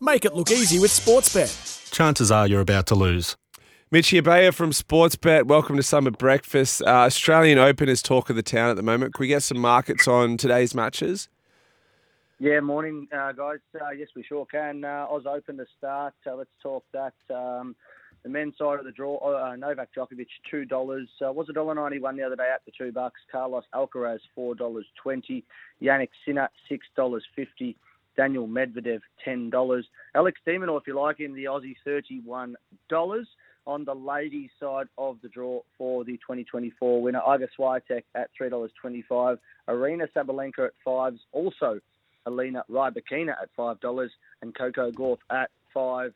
Make it look easy with Sportsbet. Chances are you're about to lose. Mitchy Ebeyer from Sportsbet. Welcome to Summer Breakfast. Uh, Australian Open is talk of the town at the moment. Can we get some markets on today's matches? Yeah, morning, uh, guys. Uh, yes, we sure can. Uh, Oz Open to start. Uh, let's talk that. Um, the men's side of the draw, uh, Novak Djokovic, two dollars. Uh, was a dollar ninety one the other day at the two bucks. Carlos Alcaraz, four dollars twenty. Jannik Sinner, six dollars fifty. Daniel Medvedev, ten dollars. Alex De Minaur, if you like him, the Aussie, thirty-one dollars. On the ladies' side of the draw for the 2024 winner, Iga Swiatek at three dollars twenty-five. Aryna Sabalenka at fives. Also, Alina Rybakina at five dollars, and Coco Gauff at five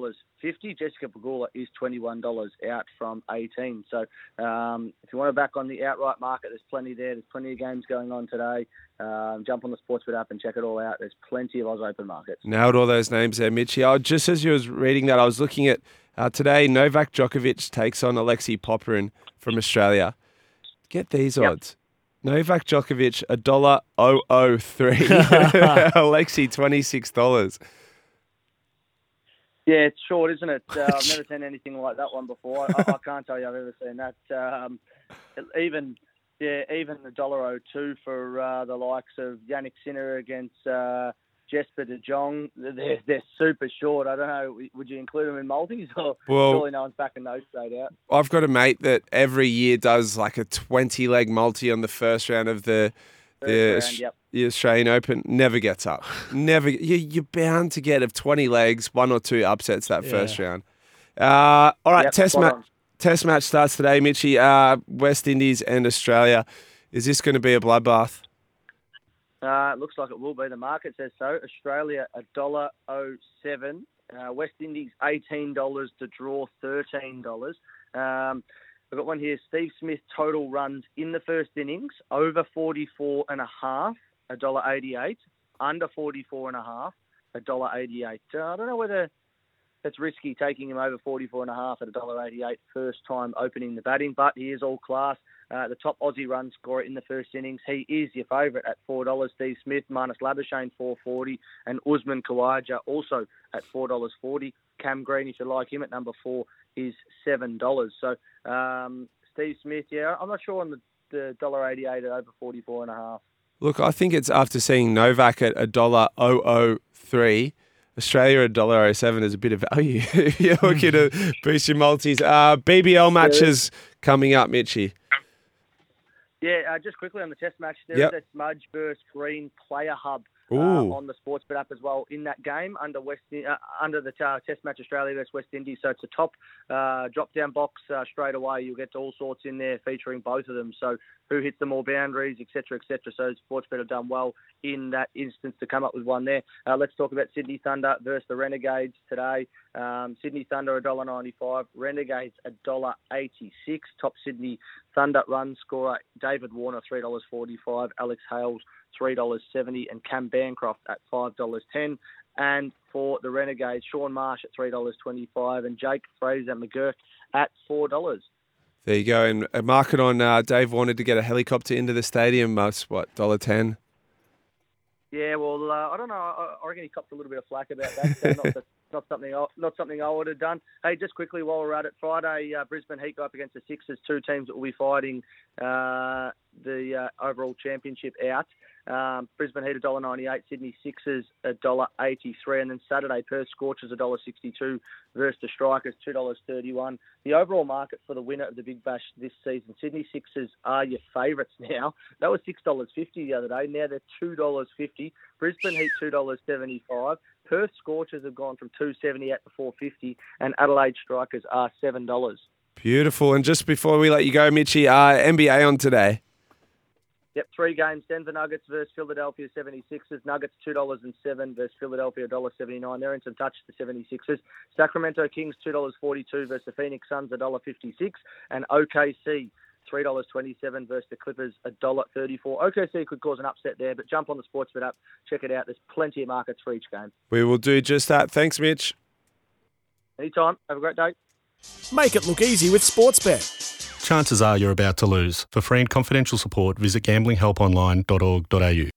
dollars fifty. Jessica Pegula is twenty one dollars out from eighteen. So um, if you want to back on the outright market, there's plenty there. There's plenty of games going on today. Um, jump on the Sportsbet app and check it all out. There's plenty of Oz Open markets. Nailed all those names there, Mitchy. I, just as you was reading that, I was looking at uh, today. Novak Djokovic takes on Alexei Popyrin from Australia. Get these Yep. odds. Novak Djokovic a dollar oh oh three. Alexei twenty six dollars. Yeah, it's short, isn't it? Uh, I've never seen anything like that one before. I, I can't tell you I've ever seen that. Um, even yeah, even the dollar oh two for uh, the likes of Jannik Sinner against uh, Jesper De Jong. They're, they're super short. I don't know. Would you include them in multis or Well- surely no one's backing those straight out? I've got a mate that every year does like a twenty leg multi on the first round of the the, round, yep. the Australian Open. Never gets up. Never. You, you're bound to get of twenty legs, one or two upsets that first round. Uh, all right, Yep, test match. Test match starts today, Mitchy. Uh, West Indies and Australia. Is this going to be a bloodbath? Uh, it looks like it will be. The market says so. Australia a dollar oh seven. Uh, West Indies eighteen dollars to draw thirteen dollars. Um, I've got one here. Steve Smith total runs in the first innings over forty four and a half, a dollar eighty eight. Under forty four and a half, a dollar eighty eight. Uh, I don't know whether it's risky taking him over 44 and a half at $1.88 first time opening the batting, but he is all class. Uh, the top Aussie run scorer in the first innings. He is your favourite at $4. Steve Smith Marnus Labuschagne 440 and Usman Khawaja also at $4.40. Cam Green, if you like him, at number four is $7. So um, Steve Smith, yeah, I'm not sure on the, the $1.88 at over 44 and a half. Look, I think it's after seeing Novak at a dollar oh oh three. Australia at dollar oh seven is a bit of value if you're looking to boost your multis. Uh, BBL matches coming up, Mitchy. Yeah, uh, just quickly on the test match, there is Yep. a Smudge Burst Green Player Hub uh, on the Sportsbet app as well in that game under West uh, under the uh, Test match Australia versus West Indies. So it's a top uh, drop down box uh, straight away. You'll get to all sorts in there featuring both of them. So who hits the more boundaries, etc., etc. So Sportsbet have done well in that instance to come up with one there. Uh, let's talk about Sydney Thunder versus the Renegades today. Um, Sydney Thunder $1.95, Renegades $1.86. Top Sydney Thunder run scorer David Warner $3.45, Alex Hales $3.70, and Cam Bancroft at $5.10. And for the Renegades, Shaun Marsh at $3.25 and Jake Fraser and McGurk at $4. There you go. And a market on uh, Dave wanted to get a helicopter into the stadium. That's what dollar ten. Yeah, well, uh, I don't know. I, I reckon he copped a little bit of flack about that. So not, that- not something, I, not something I would have done. Hey, just quickly while we're at it, Friday, uh, Brisbane Heat go up against the Sixers, two teams that will be fighting uh, the uh, overall championship out. Um, Brisbane Heat $1.98, Sydney Sixers $1.83, and then Saturday Perth Scorchers $1.62 versus the Strikers $2.31. The overall market for the winner of the Big Bash this season, Sydney Sixers are your favourites now. That was $6.50 the other day. Now they're $2.50. Brisbane Heat $2.75. Perth Scorchers have gone from 270 at to 450, and Adelaide Strikers are seven dollars. Beautiful. And just before we let you go, Mitchy, uh, NBA on today. Yep, three games. Denver Nuggets versus Philadelphia 76ers. Nuggets $2.07 versus Philadelphia $1.79. They're in some touch, the 76ers. Sacramento Kings $2.42 versus the Phoenix Suns $1.56. And OKC $3.27 versus the Clippers $1.34. OKC could cause an upset there, but jump on the Sportsbet app, check it out. There's plenty of markets for each game. We will do just that. Thanks, Mitch. Anytime. Have a great day. Make it look easy with Sportsbet. Chances are you're about to lose. For free and confidential support, visit gamblinghelponline.org.au.